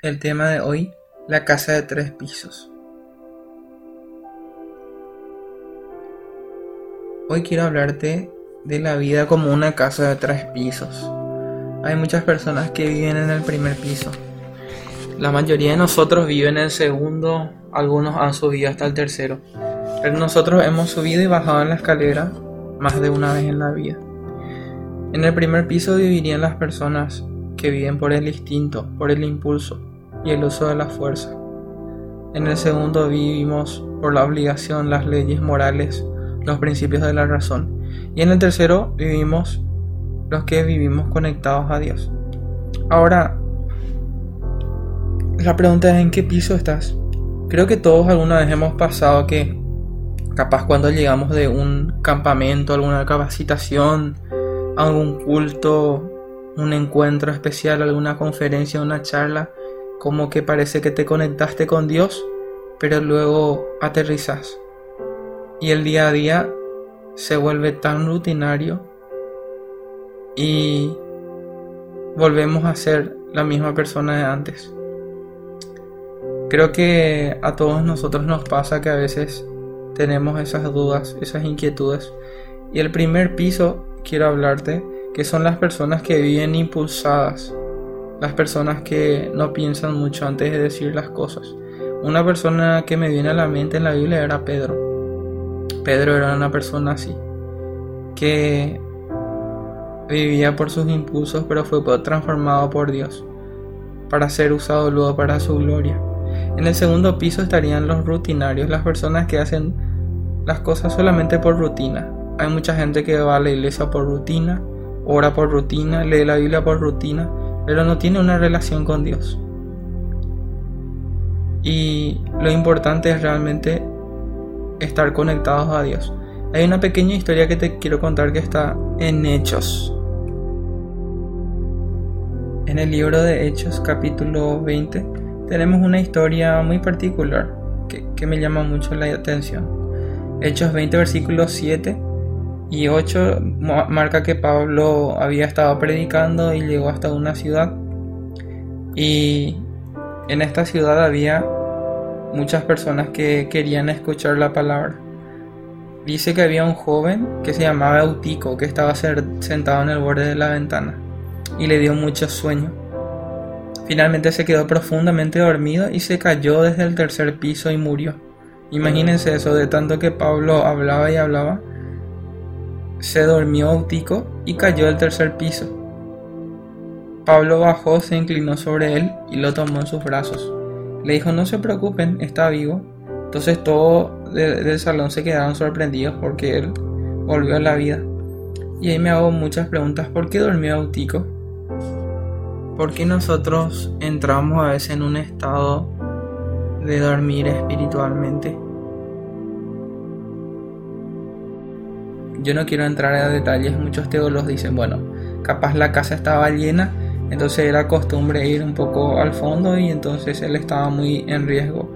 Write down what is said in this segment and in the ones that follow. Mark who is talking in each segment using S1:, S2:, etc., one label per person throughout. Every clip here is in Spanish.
S1: El tema de hoy, la casa de tres pisos. Hoy quiero hablarte de la vida como una casa de tres pisos. Hay muchas personas que viven en el primer piso. La mayoría de nosotros viven en el segundo, algunos han subido hasta el tercero. Pero nosotros hemos subido y bajado en la escalera más de una vez en la vida. En el primer piso vivirían las personas que viven por el instinto, por el impulso y el uso de la fuerza. En el segundo vivimos por la obligación, las leyes morales, los principios de la razón. Y en el tercero vivimos los que vivimos conectados a Dios. Ahora, la pregunta es ¿en qué piso estás? Creo que todos alguna vez hemos pasado que capaz cuando llegamos de un campamento, alguna capacitación, algún culto, un encuentro especial, alguna conferencia, una charla, como que parece que te conectaste con Dios, pero luego aterrizas. Y el día a día se vuelve tan rutinario y volvemos a ser la misma persona de antes. Creo que a todos nosotros nos pasa que a veces tenemos esas dudas, esas inquietudes. Y el primer piso, quiero hablarte, que son las personas que viven impulsadas, las personas que no piensan mucho antes de decir las cosas. Una persona que me viene a la mente en la Biblia era Pedro. Pedro era una persona así, que vivía por sus impulsos, pero fue transformado por Dios para ser usado luego para su gloria. En el segundo piso estarían los rutinarios, las personas que hacen las cosas solamente por rutina. Hay mucha gente que va a la iglesia por rutina, ora por rutina, lee la Biblia por rutina, pero no tiene una relación con Dios. Y lo importante es realmente estar conectados a Dios. Hay una pequeña historia que te quiero contar que está en Hechos. En el libro de Hechos capítulo 20 tenemos una historia muy particular que, que me llama mucho la atención. Hechos 20 versículos 7 y 8 marca que Pablo había estado predicando y llegó hasta una ciudad. Y en esta ciudad había muchas personas que querían escuchar la palabra. Dice que había un joven que se llamaba Eutico que estaba sentado en el borde de la ventana y le dio mucho sueño. Finalmente se quedó profundamente dormido y se cayó desde el tercer piso y murió. Imagínense eso, de tanto que Pablo hablaba y hablaba, se durmió Autico y cayó del tercer piso. Pablo bajó, se inclinó sobre él y lo tomó en sus brazos. Le dijo, no se preocupen, está vivo. Entonces todos del salón se quedaron sorprendidos porque él volvió a la vida. Y ahí me hago muchas preguntas, ¿por qué durmió Autico? ¿Por qué nosotros entramos a veces en un estado de dormir espiritualmente? Yo no quiero entrar a detalles, muchos teólogos dicen, bueno, capaz la casa estaba llena, entonces era costumbre ir un poco al fondo y entonces él estaba muy en riesgo.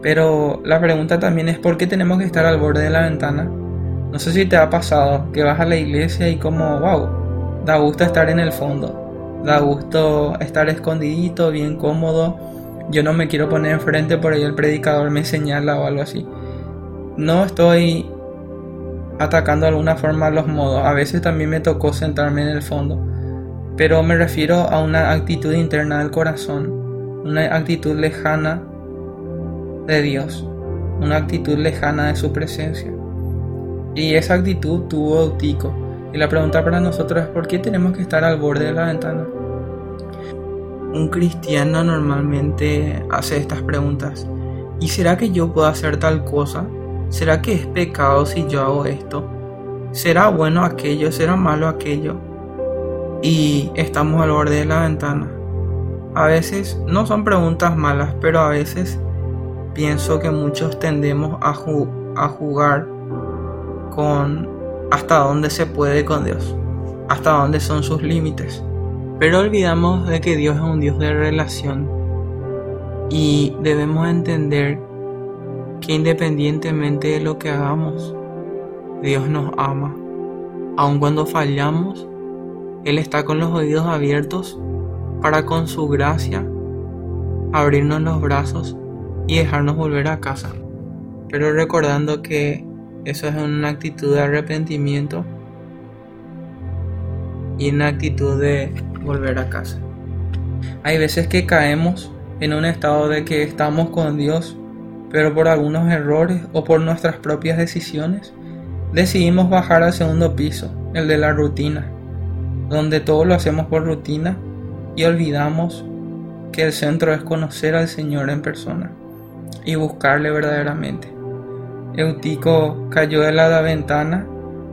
S1: Pero la pregunta también es por qué tenemos que estar al borde de la ventana. No sé si te ha pasado que vas a la iglesia y como, wow, da gusto estar en el fondo, da gusto estar escondidito, bien cómodo. Yo no me quiero poner enfrente por ahí el predicador me señala o algo así. No estoy atacando de alguna forma los modos. A veces también me tocó sentarme en el fondo. Pero me refiero a una actitud interna del corazón, una actitud lejana de Dios, una actitud lejana de su presencia. Y esa actitud tuvo Tico. Y la pregunta para nosotros es ¿por qué tenemos que estar al borde de la ventana? Un cristiano normalmente hace estas preguntas. ¿Y será que yo puedo hacer tal cosa? ¿Será que es pecado si yo hago esto? ¿Será bueno aquello? ¿Será malo aquello? Y estamos al borde de la ventana. A veces no son preguntas malas, pero a veces pienso que muchos tendemos a, jugar con hasta dónde se puede con Dios, hasta dónde son sus límites. Pero olvidamos de que Dios es un Dios de relación y debemos entender que independientemente de lo que hagamos, Dios nos ama. Aun cuando fallamos, Él está con los oídos abiertos para con su gracia abrirnos los brazos y dejarnos volver a casa. Pero recordando que eso es una actitud de arrepentimiento y una actitud de volver a casa. Hay veces que caemos en un estado de que estamos con Dios, pero por algunos errores o por nuestras propias decisiones, decidimos bajar al segundo piso, el de la rutina, donde todo lo hacemos por rutina y olvidamos que el centro es conocer al Señor en persona y buscarle verdaderamente. Eutico cayó de la ventana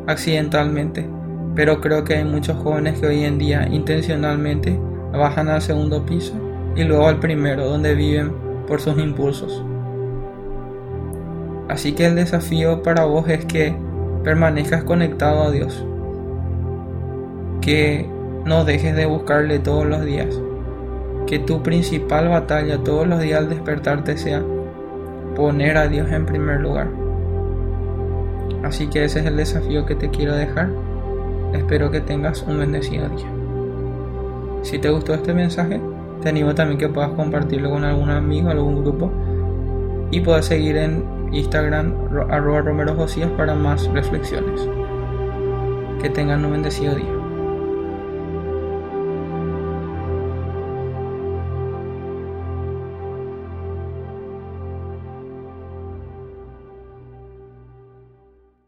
S1: accidentalmente, pero creo que hay muchos jóvenes que hoy en día intencionalmente bajan al segundo piso y luego al primero, donde viven por sus impulsos. Así que el desafío para vos es que permanezcas conectado a Dios, que no dejes de buscarle todos los días, que tu principal batalla todos los días al despertarte sea poner a Dios en primer lugar. Así que ese es el desafío que te quiero dejar. Espero que tengas un bendecido día. Si te gustó este mensaje, te animo también que puedas compartirlo con algún amigo, algún grupo y puedas seguir en Instagram arroba Romero Josías para más reflexiones. Que tengan un bendecido día.